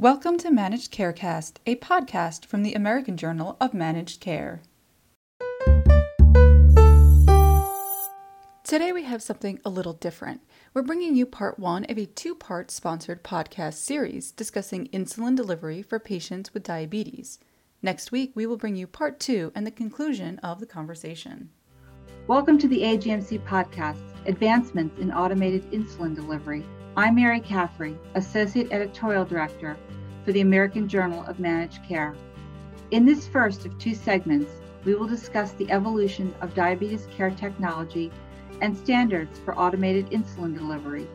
Welcome to Managed Carecast, a podcast from the American Journal of Managed Care. Today we have something a little different. We're bringing you part one of a two part sponsored podcast series discussing insulin delivery for patients with diabetes. Next week, we will bring you part two and the conclusion of the conversation. Welcome to the AJMC podcast, Advancements in Automated Insulin Delivery. I'm Mary Caffrey, Associate Editorial Director for the American Journal of Managed Care. In this first of two segments, we will discuss the evolution of diabetes care technology and standards for automated insulin delivery,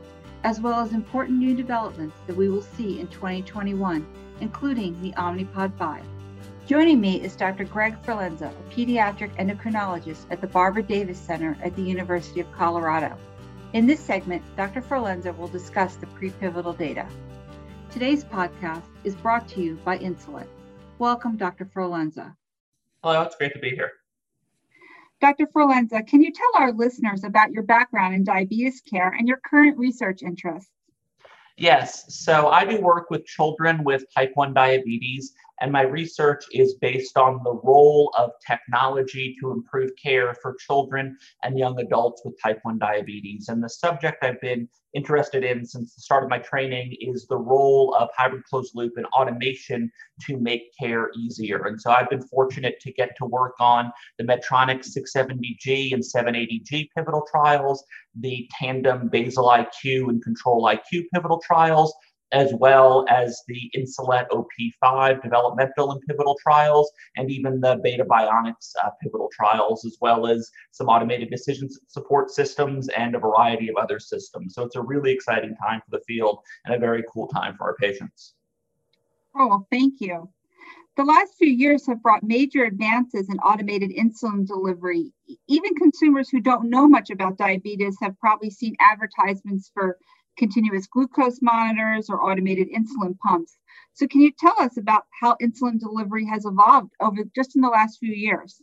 as well as important new developments that we will see in 2021, including the Omnipod 5. Joining me is Dr. Greg Forlenza, a pediatric endocrinologist at the Barbara Davis Center at the University of Colorado. In this segment, Dr. Forlenza will discuss the pre-pivotal data. Today's podcast is brought to you by Insulet. Welcome, Dr. Forlenza. Hello, it's great to be here. Dr. Forlenza, can you tell our listeners about your background in diabetes care and your current research interests? Yes, so I do work with children with type 1 diabetes and my research is based on the role of technology to improve care for children and young adults with type 1 diabetes. And the subject I've been interested in since the start of my training is the role of hybrid closed loop and automation to make care easier. And so I've been fortunate to get to work on the Medtronic 670G and 780G pivotal trials, the Tandem Basal IQ and Control IQ pivotal trials, as well as the Insulet OP5 developmental and pivotal trials, and even the Beta Bionics uh, pivotal trials, as well as some automated decision support systems and a variety of other systems. So it's a really exciting time for the field and a very cool time for our patients. Oh, thank you. The last few years have brought major advances in automated insulin delivery. Even consumers who don't know much about diabetes have probably seen advertisements for continuous glucose monitors or automated insulin pumps. So, can you tell us about how insulin delivery has evolved over just in the last few years?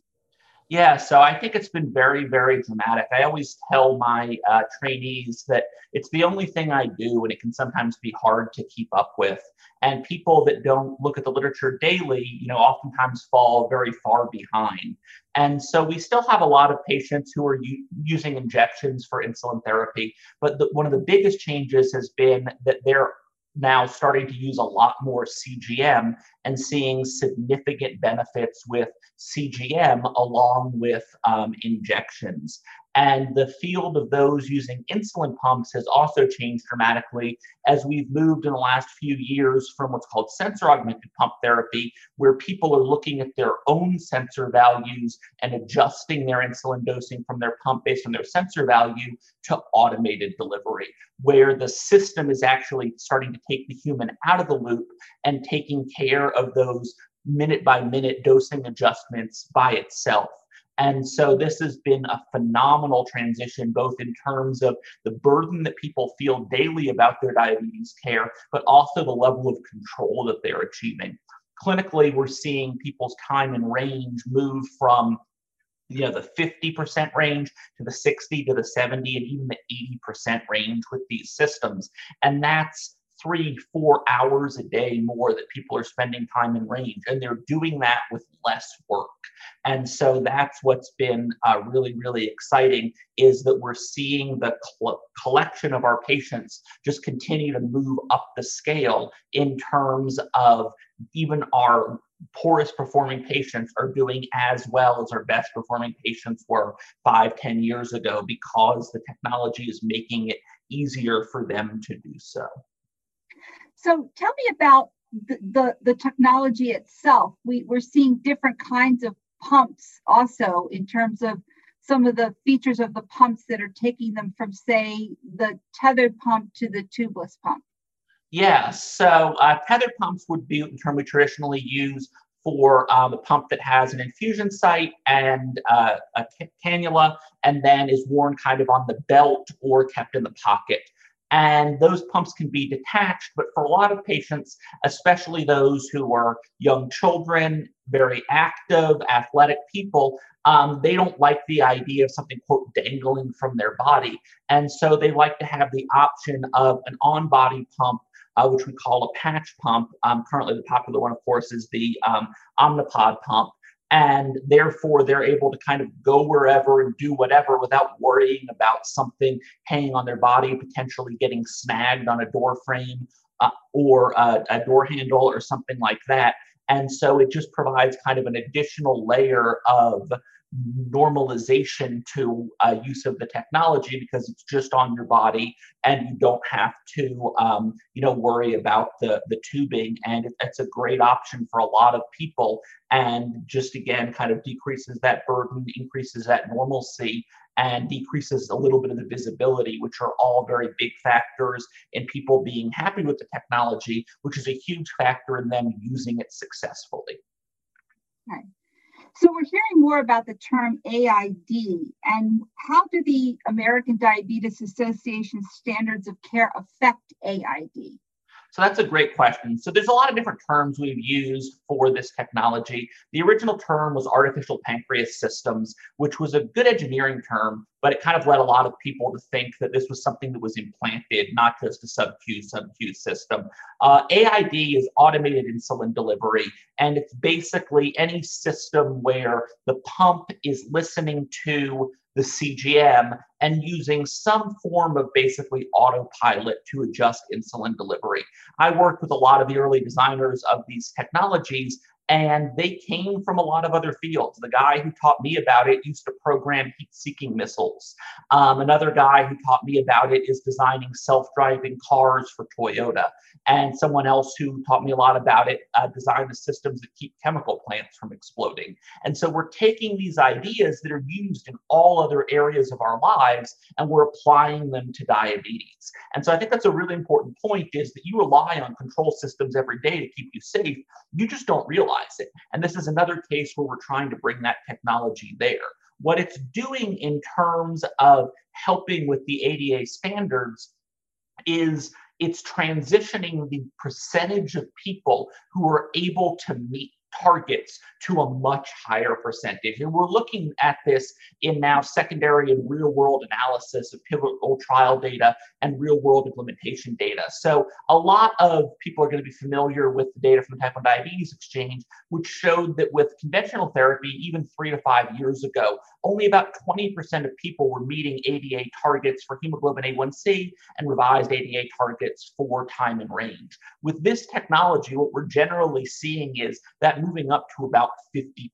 Yeah, so I think it's been very, very dramatic. I always tell my uh, trainees that it's the only thing I do, and it can sometimes be hard to keep up with. And people that don't look at the literature daily, you know, oftentimes fall very far behind. And so we still have a lot of patients who are u- using injections for insulin therapy. But the, one of the biggest changes has been that they're now starting to use a lot more CGM and seeing significant benefits with CGM along with um, injections. And the field of those using insulin pumps has also changed dramatically as we've moved in the last few years from what's called sensor augmented pump therapy, where people are looking at their own sensor values and adjusting their insulin dosing from their pump based on their sensor value, to automated delivery, where the system is actually starting to take the human out of the loop and taking care of those minute by minute dosing adjustments by itself. And so this has been a phenomenal transition, both in terms of the burden that people feel daily about their diabetes care, but also the level of control that they're achieving. Clinically, we're seeing people's time and range move from you know the 50% range to the 60 to the 70 and even the 80% range with these systems and that's three, four hours a day more that people are spending time in range, and they're doing that with less work. And so that's what's been uh, really, really exciting is that we're seeing the cl- collection of our patients just continue to move up the scale in terms of even our poorest performing patients are doing as well as our best performing patients were five, ten years ago because the technology is making it easier for them to do so. So tell me about the, the, the technology itself. We, we're seeing different kinds of pumps also in terms of some of the features of the pumps that are taking them from, say, the tethered pump to the tubeless pump. Yeah, so uh, tethered pumps would be the term we traditionally use for um, a pump that has an infusion site and uh, a cannula, and then is worn kind of on the belt or kept in the pocket. And those pumps can be detached, but for a lot of patients, especially those who are young children, very active, athletic people, um, they don't like the idea of something, quote, dangling from their body. And so they like to have the option of an on body pump uh, which we call a patch pump. Um, currently, the popular one, of course, is the um, Omnipod pump. And therefore, they're able to kind of go wherever and do whatever without worrying about something hanging on their body, potentially getting snagged on a door frame uh, or a, a door handle or something like that. And so it just provides kind of an additional layer of normalization to uh, use of the technology because it's just on your body and you don't have to um, you know worry about the the tubing. And it, it's a great option for a lot of people. And just again kind of decreases that burden increases that normalcy and decreases a little bit of the visibility which are all very big factors in people being happy with the technology which is a huge factor in them using it successfully. Right so we're hearing more about the term AID and how do the American Diabetes Association standards of care affect AID? So that's a great question. So there's a lot of different terms we've used for this technology. The original term was artificial pancreas systems, which was a good engineering term, but it kind of led a lot of people to think that this was something that was implanted, not just a sub-Q, sub-Q system. Uh, AID is automated insulin delivery, and it's basically any system where the pump is listening to the CGM and using some form of basically autopilot to adjust insulin delivery. I worked with a lot of the early designers of these technologies and they came from a lot of other fields. The guy who taught me about it used to program heat seeking missiles. Um, another guy who taught me about it is designing self driving cars for Toyota. And someone else who taught me a lot about it uh, designed the systems that keep chemical plants from exploding. And so we're taking these ideas that are used in all other areas of our lives and we're applying them to diabetes. And so I think that's a really important point is that you rely on control systems every day to keep you safe. You just don't realize realize it. And this is another case where we're trying to bring that technology there. What it's doing in terms of helping with the ADA standards is it's transitioning the percentage of people who are able to meet targets to a much higher percentage. And we're looking at this in now secondary and real world analysis of pivotal trial data and real world implementation data. So a lot of people are going to be familiar with the data from the Type 1 Diabetes Exchange, which showed that with conventional therapy, even three to five years ago, only about 20% of people were meeting ADA targets for hemoglobin A1C and revised ADA targets for time and range. With this technology, what we're generally seeing is that moving up to about 50%.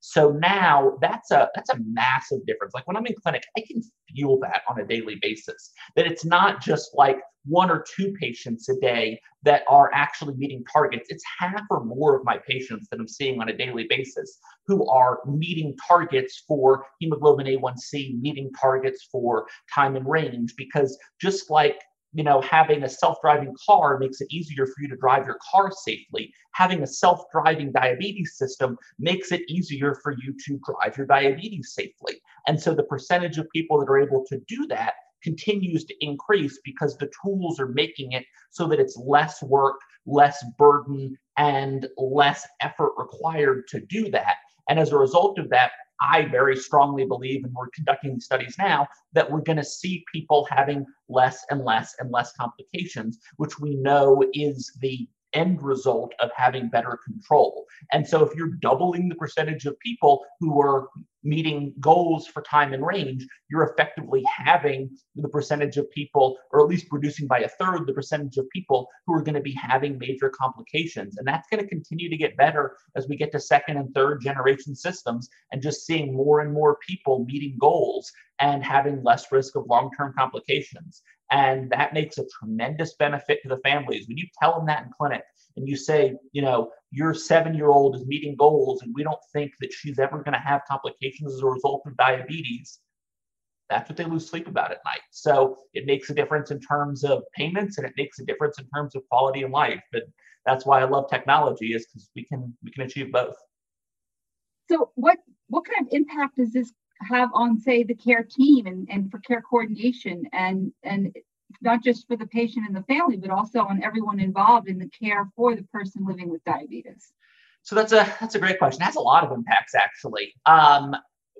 So now that's a that's a massive difference. Like when I'm in clinic, I can feel that on a daily basis. That it's not just like one or two patients a day that are actually meeting targets. It's half or more of my patients that I'm seeing on a daily basis who are meeting targets for hemoglobin A1C, meeting targets for time and range, because just like you know, having a self-driving car makes it easier for you to drive your car safely. Having a self-driving diabetes system makes it easier for you to drive your diabetes safely. And so the percentage of people that are able to do that continues to increase because the tools are making it so that it's less work, less burden, and less effort required to do that. And as a result of that, I very strongly believe, and we're conducting studies now, that we're going to see people having less and less and less complications, which we know is the end result of having better control. And so if you're doubling the percentage of people who are meeting goals for time and range, you're effectively having the percentage of people, or at least reducing by a third the percentage of people who are going to be having major complications. And that's going to continue to get better as we get to second and third generation systems and just seeing more and more people meeting goals and having less risk of long term complications. And that makes a tremendous benefit to the families. When you tell them that in clinic and you say, you know, your seven year old is meeting goals and we don't think that she's ever going to have complications as a result of diabetes, that's what they lose sleep about at night. So it makes a difference in terms of payments and it makes a difference in terms of quality of life. But that's why I love technology is because we can we can achieve both. So what what kind of impact does this have on say the care team and, and for care coordination and and not just for the patient and the family but also on everyone involved in the care for the person living with diabetes. So that's a that's a great question. It has a lot of impacts actually. Um,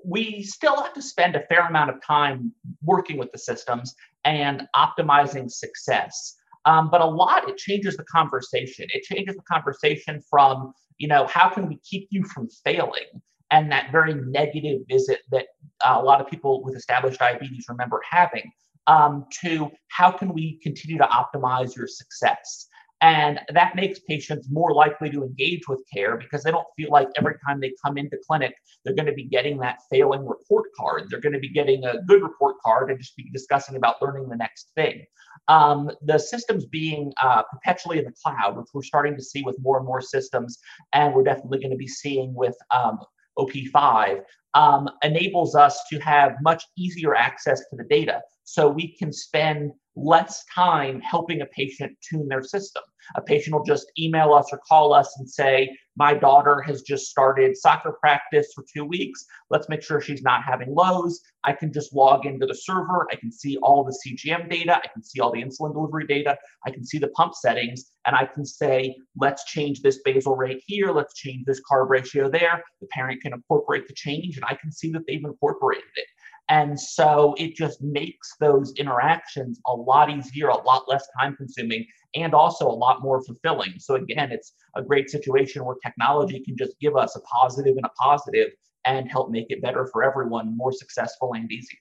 we still have to spend a fair amount of time working with the systems and optimizing success. Um, but a lot, it changes the conversation. It changes the conversation from, you know, how can we keep you from failing? And that very negative visit that uh, a lot of people with established diabetes remember having, um, to how can we continue to optimize your success? And that makes patients more likely to engage with care because they don't feel like every time they come into clinic, they're going to be getting that failing report card. They're going to be getting a good report card and just be discussing about learning the next thing. Um, the systems being uh, perpetually in the cloud, which we're starting to see with more and more systems, and we're definitely going to be seeing with um, OP5, um, enables us to have much easier access to the data. So we can spend less time helping a patient tune their system. A patient will just email us or call us and say, My daughter has just started soccer practice for two weeks. Let's make sure she's not having lows. I can just log into the server. I can see all the CGM data. I can see all the insulin delivery data. I can see the pump settings. And I can say, Let's change this basal rate here. Let's change this carb ratio there. The parent can incorporate the change, and I can see that they've incorporated it. And so it just makes those interactions a lot easier, a lot less time consuming, and also a lot more fulfilling. So again, it's a great situation where technology can just give us a positive and a positive and help make it better for everyone, more successful and easier.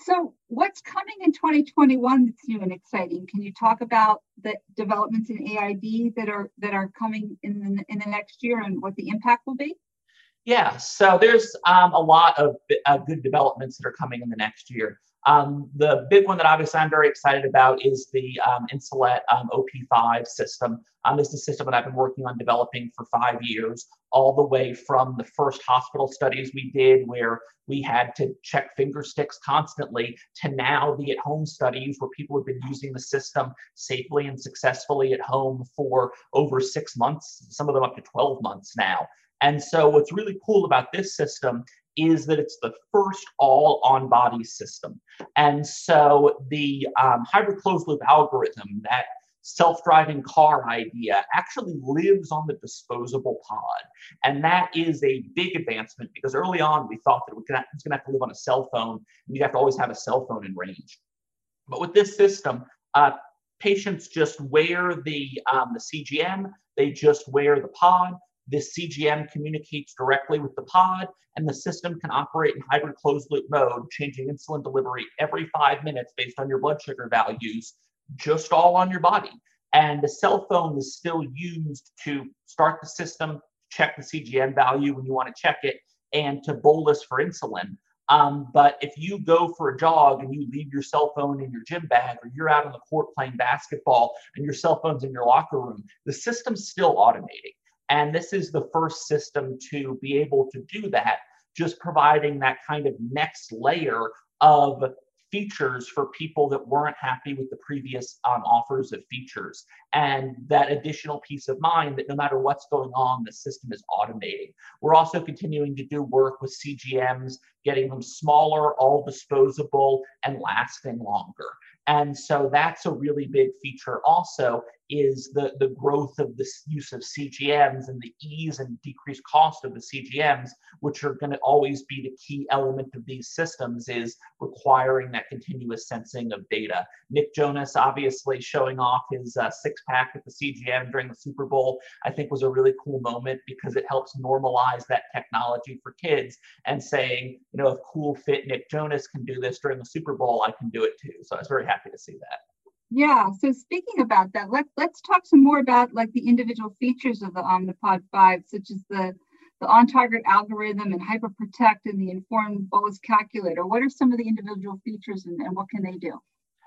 So, what's coming in 2021 that's new and exciting? Can you talk about the developments in AID that are that are coming in the, in the next year and what the impact will be? Yeah, so there's um, a lot of uh, good developments that are coming in the next year. Um, the big one that obviously I'm very excited about is the um, Insulet um, OP5 system. Um, this is a system that I've been working on developing for five years, all the way from the first hospital studies we did, where we had to check finger sticks constantly, to now the at home studies where people have been using the system safely and successfully at home for over six months, some of them up to 12 months now. And so, what's really cool about this system is that it's the first all on body system. And so, the um, hybrid closed loop algorithm, that self driving car idea, actually lives on the disposable pod. And that is a big advancement because early on we thought that it was going to have to live on a cell phone and you'd have to always have a cell phone in range. But with this system, uh, patients just wear the, um, the CGM, they just wear the pod this CGM communicates directly with the pod, and the system can operate in hybrid closed loop mode, changing insulin delivery every five minutes based on your blood sugar values, just all on your body. And the cell phone is still used to start the system, check the CGM value when you want to check it, and to bolus for insulin. Um, but if you go for a jog and you leave your cell phone in your gym bag, or you're out on the court playing basketball and your cell phone's in your locker room, the system's still automating. And this is the first system to be able to do that, just providing that kind of next layer of features for people that weren't happy with the previous um, offers of features. And that additional peace of mind that no matter what's going on the system is automating. We're also continuing to do work with cgms getting them smaller all disposable and lasting longer. And so that's a really big feature also is the, the growth of the use of CGMs and the ease and decreased cost of the CGMs, which are going to always be the key element of these systems, is requiring that continuous sensing of data. Nick Jonas obviously showing off his uh, six pack at the CGM during the Super Bowl, I think was a really cool moment because it helps normalize that technology for kids and saying, you know, if cool fit Nick Jonas can do this during the Super Bowl, I can do it too. So I was very happy to see that. Yeah. So speaking about that, let's let's talk some more about like the individual features of the Omnipod 5, such as the the on-target algorithm and hypoprotect and the informed bolus calculator. What are some of the individual features and, and what can they do?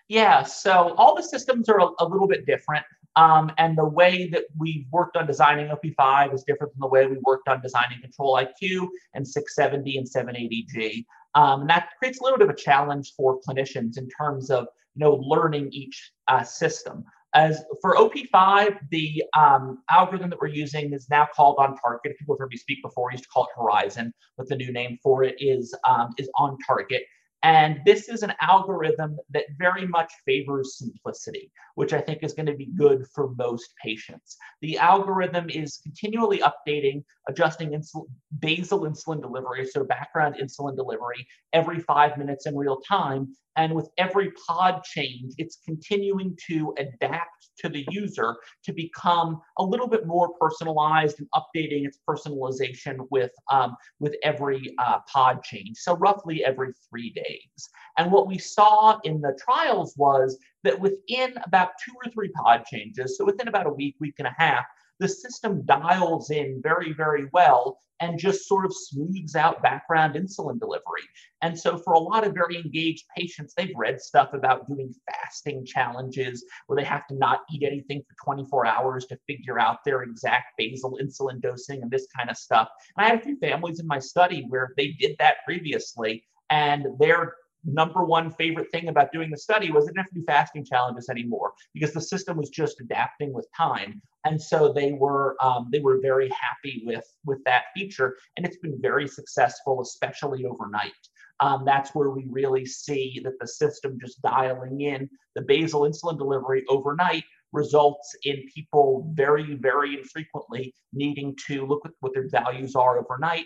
Yeah, so all the systems are a, a little bit different. Um, and the way that we've worked on designing OP5 is different from the way we worked on designing Control IQ and 670 and 780G. Um, and that creates a little bit of a challenge for clinicians in terms of you know, learning each uh, system. As for OP5, the um, algorithm that we're using is now called on target. People have heard me speak before. Used to call it Horizon, but the new name for it is um, is on target. And this is an algorithm that very much favors simplicity, which I think is going to be good for most patients. The algorithm is continually updating, adjusting insul- basal insulin delivery, so background insulin delivery, every five minutes in real time, And with every pod change, it's continuing to adapt to the user to become a little bit more personalized and updating its personalization with, um, with every uh, pod change. So roughly every three days. And what we saw in the trials was that within about two or three pod changes, so within about a week, week and a half, the system dials in very, very well and just sort of smooths out background insulin delivery. And so, for a lot of very engaged patients, they've read stuff about doing fasting challenges where they have to not eat anything for 24 hours to figure out their exact basal insulin dosing and this kind of stuff. And I had a few families in my study where they did that previously, and their number one favorite thing about doing the study was they didn't have to do fasting challenges anymore because the system was just adapting with time. And so they were um, they were very happy with with that feature. And it's been very successful especially overnight. Um, that's where we really see that the system just dialing in. The basal insulin delivery overnight results in people very very infrequently needing to look at what their values are overnight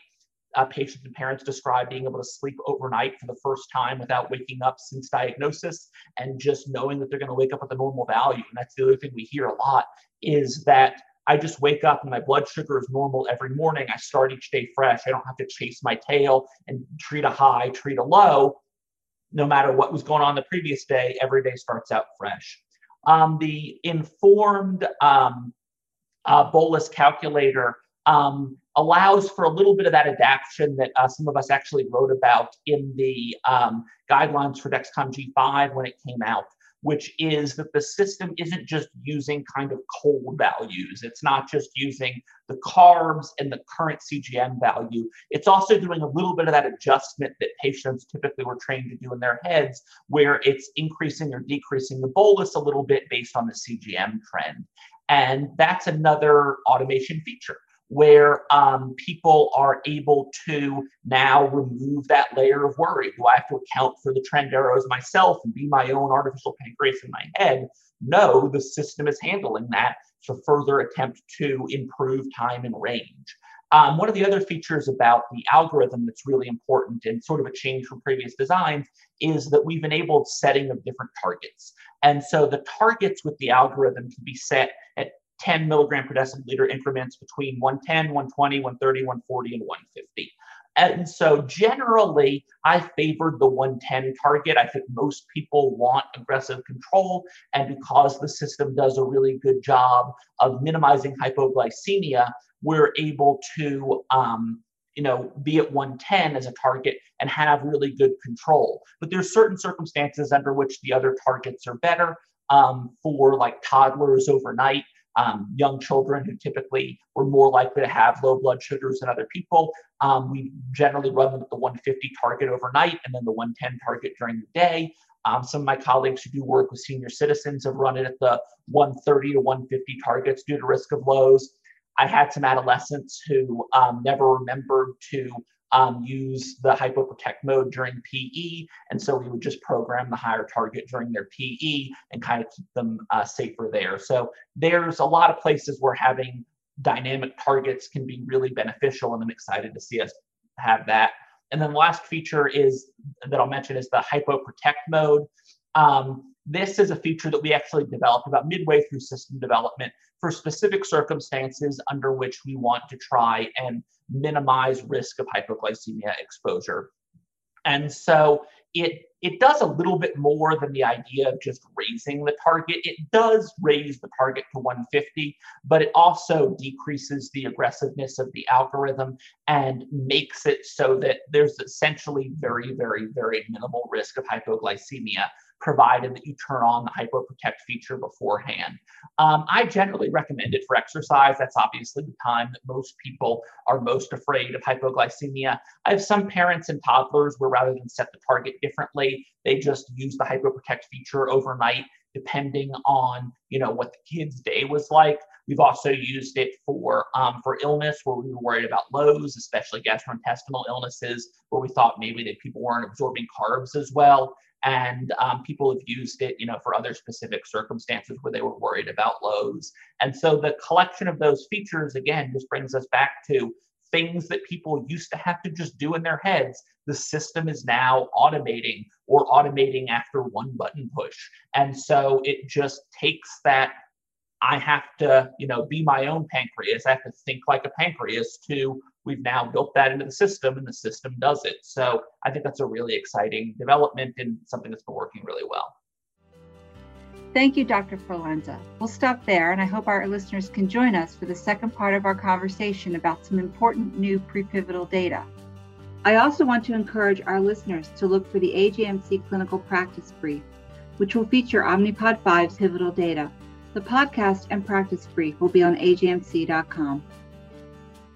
uh, patients and parents describe being able to sleep overnight for the first time without waking up since diagnosis and just knowing that they're going to wake up with a normal value. And that's the other thing we hear a lot is that I just wake up and my blood sugar is normal every morning. I start each day fresh. I don't have to chase my tail and treat a high, treat a low. No matter what was going on the previous day, every day starts out fresh. Um, the informed um, uh, bolus calculator um, allows for a little bit of that adaptation that uh, some of us actually wrote about in the um, guidelines for Dexcom G5 when it came out, which is that the system isn't just using kind of cold values. It's not just using the carbs and the current CGM value. It's also doing a little bit of that adjustment that patients typically were trained to do in their heads, where it's increasing or decreasing the bolus a little bit based on the CGM trend. And that's another automation feature where um, people are able to now remove that layer of worry. Do I have to account for the trend arrows myself and be my own artificial pancreas in my head? No, the system is handling that to further attempt to improve time and range. Um, one of the other features about the algorithm that's really important and sort of a change from previous designs is that we've enabled setting of different targets. And so the targets with the algorithm can be set at 10 milligram per deciliter increments between 110, 120, 130, 140, and 150. And so generally, I favored the 110 target. I think most people want aggressive control. And because the system does a really good job of minimizing hypoglycemia, we're able to um, you know, be at 110 as a target and have really good control. But there's certain circumstances under which the other targets are better. Um, for like toddlers overnight, um, young children who typically were more likely to have low blood sugars than other people. Um, we generally run them at the 150 target overnight and then the 110 target during the day. Um, some of my colleagues who do work with senior citizens have run it at the 130 to 150 targets due to risk of lows. I had some adolescents who um, never remembered to um, use the hypoprotect mode during PE. And so we would just program the higher target during their PE and kind of keep them uh, safer there. So there's a lot of places where having dynamic targets can be really beneficial. And I'm excited to see us have that. And then the last feature is that I'll mention is the hypoprotect mode. Um, this is a feature that we actually developed about midway through system development for specific circumstances under which we want to try and minimize risk of hypoglycemia exposure. And so it it does a little bit more than the idea of just raising the target. It does raise the target to 150, but it also decreases the aggressiveness of the algorithm and makes it so that there's essentially very, very, very minimal risk of hypoglycemia provided that you turn on the hypoprotect feature beforehand. Um, I generally recommend it for exercise. That's obviously the time that most people are most afraid of hypoglycemia. I have some parents and toddlers where rather than set the target differently, they just use the hypoprotect feature overnight depending on you know what the kid's day was like. We've also used it for um, for illness where we were worried about lows, especially gastrointestinal illnesses, where we thought maybe that people weren't absorbing carbs as well and um, people have used it you know for other specific circumstances where they were worried about lows and so the collection of those features again just brings us back to things that people used to have to just do in their heads, the system is now automating or automating after one button push. And so it just takes that I have to, you know, be my own pancreas. I have to think like a pancreas to we've now built that into the system and the system does it. So I think that's a really exciting development and something that's been working really well. Thank you, Dr. Forlenza. We'll stop there, and I hope our listeners can join us for the second part of our conversation about some important new pre-pivotal data. I also want to encourage our listeners to look for the AJMC Clinical Practice Brief, which will feature Omnipod 5's pivotal data. The podcast and practice brief will be on ajmc.com.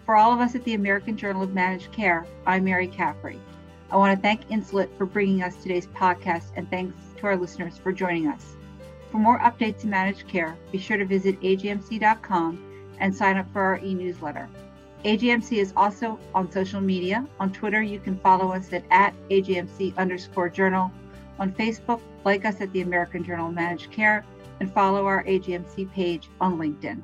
For all of us at the American Journal of Managed Care, I'm Mary Caffrey. I want to thank Insulet for bringing us today's podcast, and thanks to our listeners for joining us. For more updates in managed care, be sure to visit ajmc.com and sign up for our e newsletter. AJMC is also on social media. On Twitter, you can follow us at, at AJMC underscore journal. On Facebook, like us at the American Journal of Managed Care and follow our AJMC page on LinkedIn.